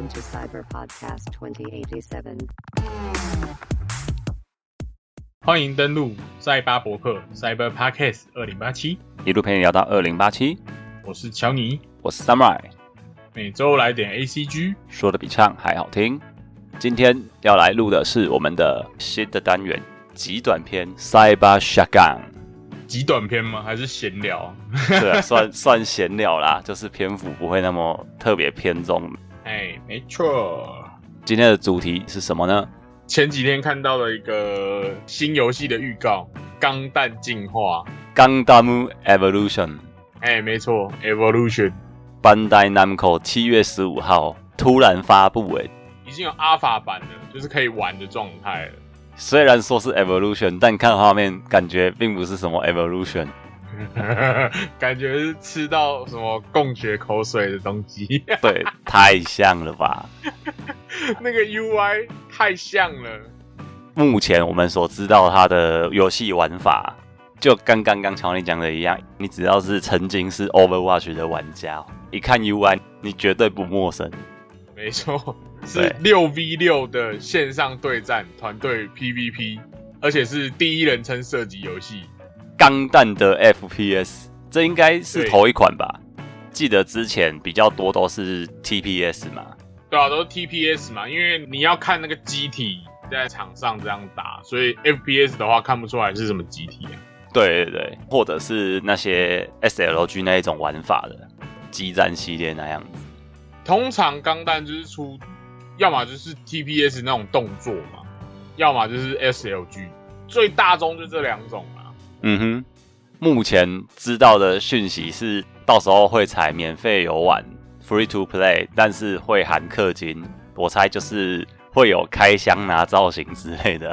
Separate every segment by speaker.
Speaker 1: Welcome to Cyber Podcast 2087.
Speaker 2: 欢迎登录赛巴博客 Cyber Podcast 二零八七，
Speaker 3: 一路陪你聊到二零八七，
Speaker 2: 我是乔尼，
Speaker 3: 我是 Samurai，
Speaker 2: 每周来点 ACG，
Speaker 3: 说的比唱还好听。今天要来录的是我们的新的单元极短篇 Cyber Shotgun，
Speaker 2: 极短篇吗？还是闲聊？
Speaker 3: 对啊，算 算闲聊啦，就是篇幅不会那么特别偏重。
Speaker 2: 哎，没错。
Speaker 3: 今天的主题是什么呢？
Speaker 2: 前几天看到了一个新游戏的预告，《钢弹进化》。
Speaker 3: （Gundam Evolution。
Speaker 2: 哎，没错，Evolution。
Speaker 3: Bandai Namco 七月十五号突然发布，哎，
Speaker 2: 已经有阿法版了，就是可以玩的状态了。
Speaker 3: 虽然说是 Evolution，但看画面感觉并不是什么 Evolution，
Speaker 2: 感觉是吃到什么供血口水的东西。
Speaker 3: 对，太像了吧？
Speaker 2: 那个 UI 太像了。
Speaker 3: 目前我们所知道它的游戏玩法，就跟刚刚乔尼讲的一样，你只要是曾经是 Overwatch 的玩家，一看 UI，你绝对不陌生。
Speaker 2: 没错，是六 V 六的线上对战团队 PVP，而且是第一人称射击游戏，
Speaker 3: 钢弹的 FPS，这应该是头一款吧？记得之前比较多都是 TPS 嘛。
Speaker 2: 对啊，都是 TPS 嘛，因为你要看那个机体在场上这样打，所以 FPS 的话看不出来是什么机体啊。
Speaker 3: 对对对，或者是那些 SLG 那一种玩法的激战系列那样子。
Speaker 2: 通常钢弹就是出，要么就是 TPS 那种动作嘛，要么就是 SLG，最大宗就这两种啊。
Speaker 3: 嗯哼，目前知道的讯息是，到时候会采免费游玩。Free to play，但是会含氪金，我猜就是会有开箱拿造型之类的，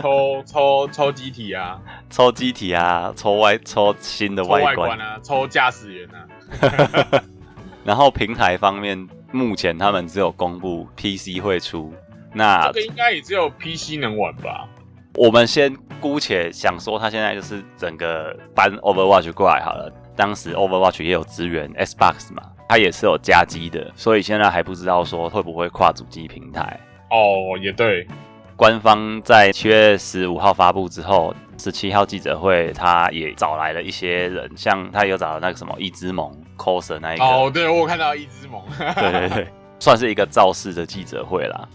Speaker 2: 抽抽抽机体啊，
Speaker 3: 抽机体啊，抽外抽新的
Speaker 2: 外
Speaker 3: 观
Speaker 2: 啊，抽驾驶员啊。
Speaker 3: 然后平台方面，目前他们只有公布 PC 会出，那
Speaker 2: 这个应该也只有 PC 能玩吧？
Speaker 3: 我们先姑且想说，他现在就是整个搬 Overwatch 过来好了。当时 Overwatch 也有支援 Xbox 嘛。它也是有加机的，所以现在还不知道说会不会跨主机平台。
Speaker 2: 哦，也对。
Speaker 3: 官方在七月十五号发布之后，十七号记者会，他也找来了一些人，像他有找那个什么一之盟 coser 那一个。
Speaker 2: 哦，对我看到一之盟。
Speaker 3: 对对对，算是一个造势的记者会啦。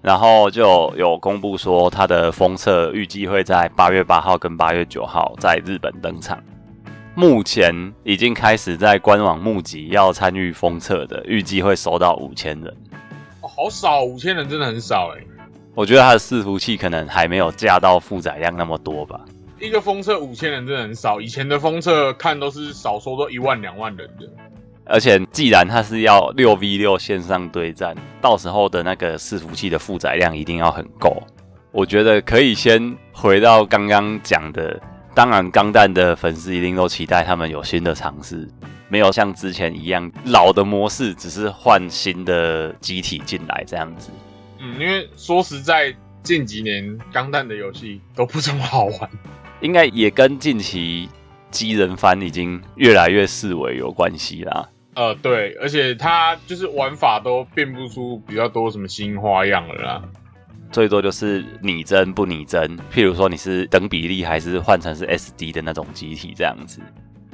Speaker 3: 然后就有公布说，他的封测预计会在八月八号跟八月九号在日本登场。目前已经开始在官网募集要参与封测的，预计会收到五千人。
Speaker 2: 哦，好少，五千人真的很少哎。
Speaker 3: 我觉得它的伺服器可能还没有架到负载量那么多吧。
Speaker 2: 一个封测五千人真的很少，以前的封测看都是少说都一万两万人的。
Speaker 3: 而且既然它是要六 v 六线上对战，到时候的那个伺服器的负载量一定要很够。我觉得可以先回到刚刚讲的。当然，钢弹的粉丝一定都期待他们有新的尝试，没有像之前一样老的模式，只是换新的机体进来这样子。
Speaker 2: 嗯，因为说实在，近几年钢弹的游戏都不怎么好玩，
Speaker 3: 应该也跟近期机人番已经越来越式微有关系啦。
Speaker 2: 呃，对，而且它就是玩法都变不出比较多什么新花样了啦。
Speaker 3: 最多就是拟真不拟真，譬如说你是等比例还是换成是 SD 的那种机体这样子，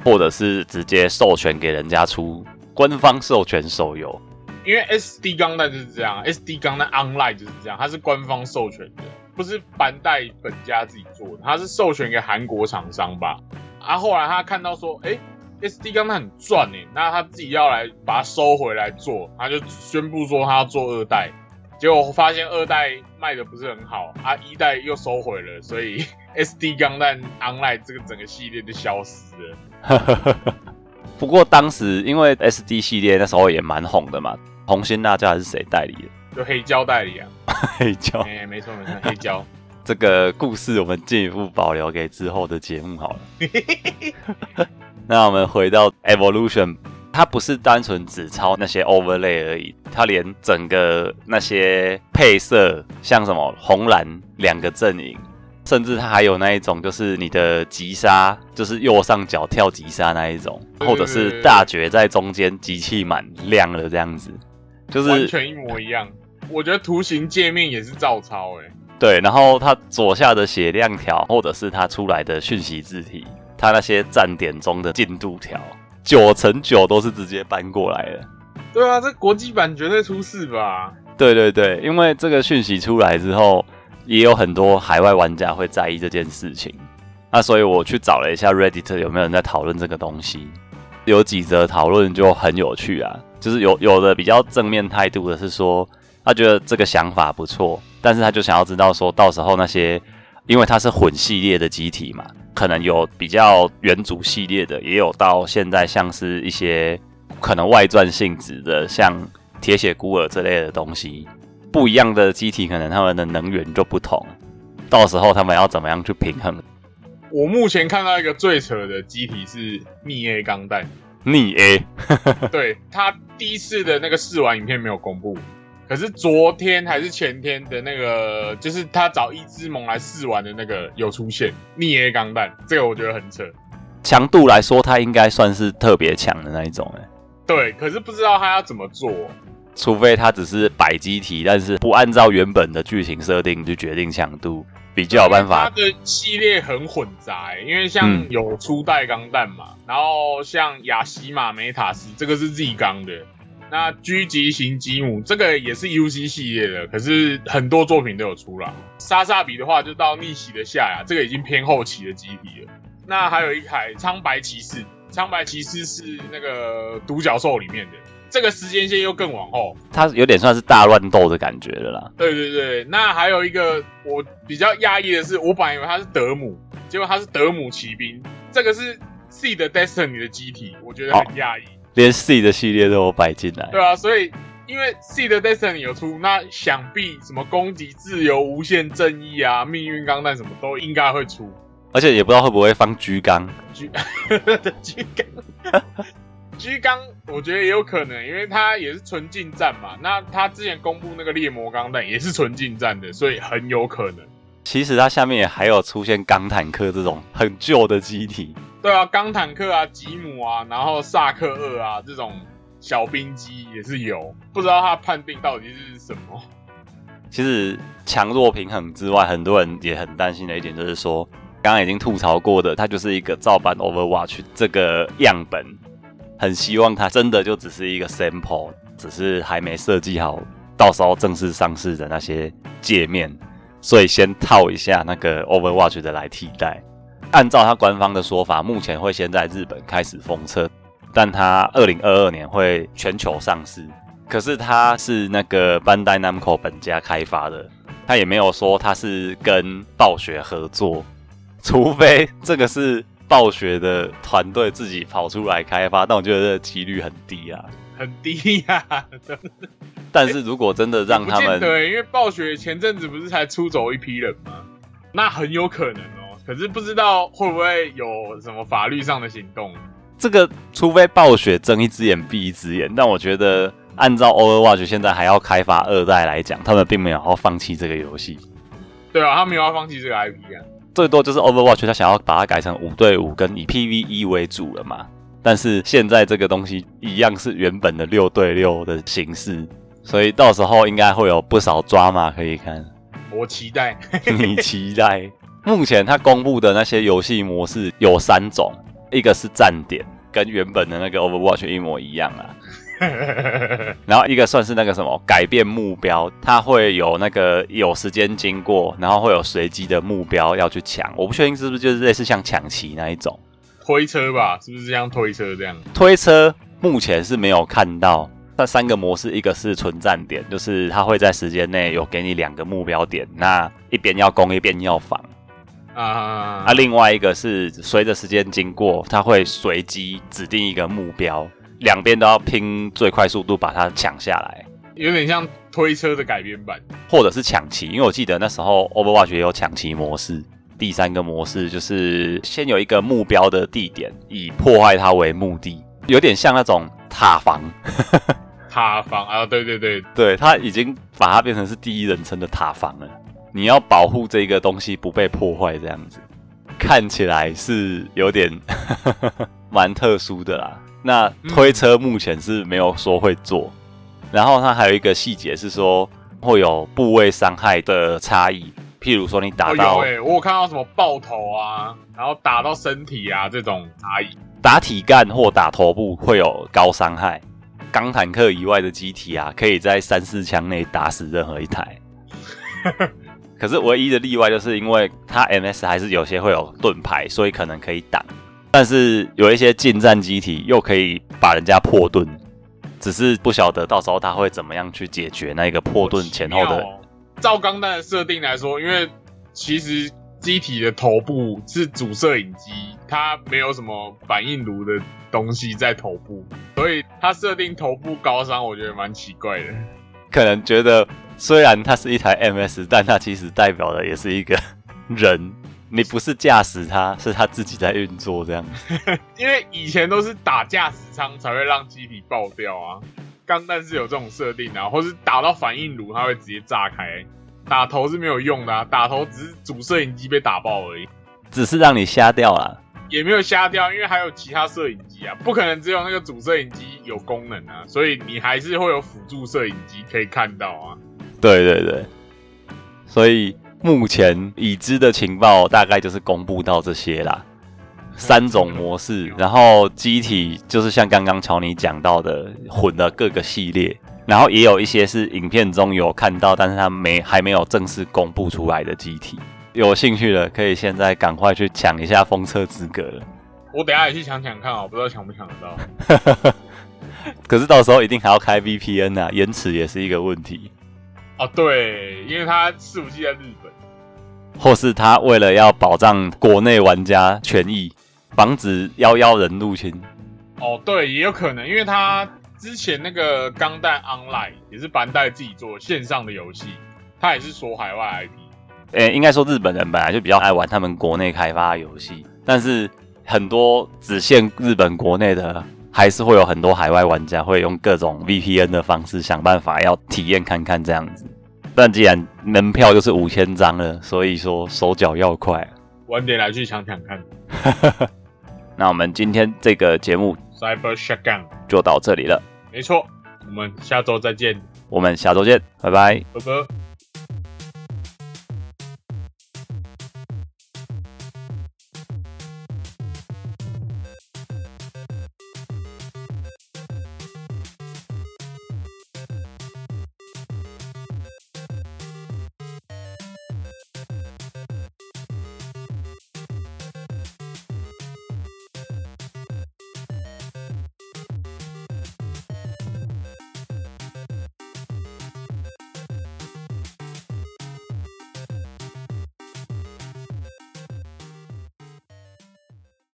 Speaker 3: 或者是直接授权给人家出官方授权手游。
Speaker 2: 因为 SD 钢弹就是这样，SD 钢弹 Online 就是这样，它是官方授权的，不是班代本家自己做的，它是授权给韩国厂商吧。啊，后来他看到说，哎，SD 钢弹很赚哎，那他自己要来把它收回来做，他就宣布说他要做二代。结果发现二代卖的不是很好，啊，一代又收回了，所以 SD 钢弹 Online 这个整个系列就消失了。
Speaker 3: 不过当时因为 SD 系列那时候也蛮红的嘛，红心辣椒还是谁代理的？
Speaker 2: 就黑胶代理啊。
Speaker 3: 黑胶。
Speaker 2: 哎，没错没错，黑胶。
Speaker 3: 这个故事我们进一步保留给之后的节目好了。那我们回到 Evolution。它不是单纯只抄那些 overlay 而已，它连整个那些配色，像什么红蓝两个阵营，甚至它还有那一种，就是你的急刹，就是右上角跳急刹那一种，或者是大绝在中间机器满亮了这样子，就是
Speaker 2: 完全一模一样。我觉得图形界面也是照抄哎、
Speaker 3: 对，然后它左下的写亮条，或者是它出来的讯息字体，它那些站点中的进度条，九成九都是直接搬过来的。
Speaker 2: 对啊，这国际版绝对出事吧？
Speaker 3: 对对对，因为这个讯息出来之后，也有很多海外玩家会在意这件事情。那所以我去找了一下 Reddit 有没有人在讨论这个东西，有几则讨论就很有趣啊，就是有有的比较正面态度的是说，他觉得这个想法不错，但是他就想要知道说到时候那些，因为它是混系列的机体嘛，可能有比较原主系列的，也有到现在像是一些可能外传性质的，像铁血孤儿这类的东西，不一样的机体可能他们的能源就不同，到时候他们要怎么样去平衡？
Speaker 2: 我目前看到一个最扯的机体是逆 A 钢弹，
Speaker 3: 逆 A，
Speaker 2: 对他第一次的那个试玩影片没有公布，可是昨天还是前天的那个，就是他找一只萌来试玩的那个有出现逆 A 钢弹，这个我觉得很扯。
Speaker 3: 强度来说，它应该算是特别强的那一种哎。
Speaker 2: 对，可是不知道他要怎么做。
Speaker 3: 除非他只是摆机体，但是不按照原本的剧情设定去决定强度，比较有办法
Speaker 2: 它。的系列很混杂、欸，因为像
Speaker 3: 嗯
Speaker 2: 有初代钢弹嘛，然后像雅西玛梅塔斯这个是 Z 钢的，那狙击型吉姆这个也是 UC 系列的，可是很多作品都有出啦。莎莎比的话就到逆袭的下呀，这个已经偏后期的机体了。那还有一台苍白骑士，苍白骑士是那个独角兽里面的，这个时间线又更往后。
Speaker 3: 它有点算是大乱斗的感觉了啦。
Speaker 2: 对对对，那还有一个我比较讶异的是，我本来以为它是德姆，结果它是德姆骑兵，这个是 C 的 Destiny 的机体，我觉得很讶异。
Speaker 3: 连 C 的系列都有摆进来。
Speaker 2: 对啊，所以因为 C 的 Destiny 有出，那想必什么攻击自由、无限正义啊、命运钢弹什么都应该会出。
Speaker 3: 而且也不知道会不会放居缸。
Speaker 2: 居的居缸，居缸我觉得也有可能，因为它也是纯近战嘛。那他之前公布那个猎魔钢弹也是纯近战的，所以很有可能。
Speaker 3: 其实它下面也还有出现钢坦克这种很旧的机体。
Speaker 2: 对啊，钢坦克啊、吉姆啊，然后萨克二啊这种小兵机也是有，不知道它判定到底是什么。
Speaker 3: 其实强弱平衡之外，很多人也很担心的一点就是说，刚刚已经吐槽过的，它就是一个照搬 Overwatch 这个样本，很希望它真的就只是一个 sample，只是还没设计好，到时候正式上市的那些界面，所以先套一下那个 Overwatch 的来替代。按照他官方的说法，目前会先在日本开始封测，但他二零二二年会全球上市。可是他是那个 Bandai Namco 本家开发的，他也没有说他是跟暴雪合作，除非这个是暴雪的团队自己跑出来开发，但我觉得这个几率很低啊。
Speaker 2: 很低呀、
Speaker 3: 但是如果真的让他们，
Speaker 2: 不见得，因为暴雪前阵子不是才出走一批人吗？那很有可能哦。可是不知道会不会有什么法律上的行动。
Speaker 3: 这个除非暴雪睁一只眼闭一只眼，但我觉得按照 Overwatch 现在还要开发二代来讲，他们并没有要放弃这个游戏，
Speaker 2: 对啊，他没有要放弃这个 IP 啊。
Speaker 3: 最多就是 Overwatch 他想要把它改成五对五跟以 PVE 为主了嘛。但是现在这个东西一样是原本的六对六的形式，所以到时候应该会有不少抓马可以看。
Speaker 2: 我期待。
Speaker 3: 你期待？目前它公布的那些游戏模式有三种，一个是站点，跟原本的那个 Overwatch 一模一样啊。然后一个算是那个什么改变目标，它会有那个有时间经过，然后会有随机的目标要去抢。我不确定是不是就是类似像抢旗那一种
Speaker 2: 推车吧，是不是像推车这样？
Speaker 3: 推车，目前是没有看到。那三个模式，一个是存站点，就是它会在时间内有给你两个目标点，那一边要攻，一边要防。
Speaker 2: 啊
Speaker 3: 啊，另外一个是随着时间经过，它会随机指定一个目标，两边都要拼最快速度把它抢下来，
Speaker 2: 有点像推车的改编版。
Speaker 3: 或者是抢旗。因为我记得那时候 Overwatch 也有抢旗模式。第三个模式就是先有一个目标的地点，以破坏它为目的，有点像那种塔防。
Speaker 2: 塔防啊，对对对，
Speaker 3: 对，它已经把它变成是第一人称的塔防了。你要保护这个东西不被破坏，这样子看起来是有点 蛮特殊的啦。那推车目前是没有说会做，然后它还有一个细节是说会有部位伤害的差异，譬如说你打到
Speaker 2: 哎、我有看到什么爆头啊，然后打到身体啊这种差异。
Speaker 3: 打体干或打头部会有高伤害。钢坦克以外的机体啊，可以在三四枪内打死任何一台。可是唯一的例外就是因为它 MS 还是有些会有盾牌，所以可能可以挡。但是有一些近战机体又可以把人家破盾，只是不晓得到时候他会怎么样去解决那个破盾前后的。
Speaker 2: 哦照钢弹的设定来说，因为其实机体的头部是主摄影机，它没有什么反应炉的东西在头部，所以它设定头部高伤，我觉得蛮奇怪的。
Speaker 3: 可能觉得虽然它是一台 MS，但它其实代表的也是一个 人。你不是驾驶它，是它自己在运作这样子。
Speaker 2: 因为以前都是打驾驶舱才会让机体爆掉啊，钢弹是有这种设定啊，或是打到反应炉它会直接炸开，打头是没有用的啊，打头只是主摄影机被打爆而已。
Speaker 3: 只是让你瞎掉啦。
Speaker 2: 也没有瞎掉，因为还有其他摄影机啊，不可能只有那个主摄影机有功能啊，所以你还是会有辅助摄影机可以看到啊。
Speaker 3: 对对对，所以目前已知的情报大概就是公布到这些啦。三种模式，然后机体就是像刚刚乔尼讲到的，混了各个系列，然后也有一些是影片中有看到，但是它没还没有正式公布出来的机体。有兴趣的可以现在赶快去抢一下封测资格了。
Speaker 2: 我等下也去抢抢看啊，我不知道抢不抢得到。
Speaker 3: 可是到时候一定还要开 VPN 啊，延迟也是一个问题。
Speaker 2: 哦，对，因为他伺服器在日本。
Speaker 3: 或是他为了要保障国内玩家权益，防止幺幺人入侵。
Speaker 2: 哦，对，也有可能，因为他之前那个《钢弹 Online》也是班代自己做线上的游戏，他也是锁海外 IP。
Speaker 3: 诶、应该说日本人本来就比较爱玩他们国内开发的游戏，但是很多只限日本国内的，还是会有很多海外玩家会用各种 VPN 的方式想办法要体验看看这样子。但既然门票就是五千张了，所以说手脚要快。
Speaker 2: 晚点来去抢抢看。
Speaker 3: 那我们今天这个节目
Speaker 2: Cyber Shotgun，
Speaker 3: 就到这里了，
Speaker 2: 没错，我们下周再见，
Speaker 3: 我们下周见，拜拜。
Speaker 2: 拜拜。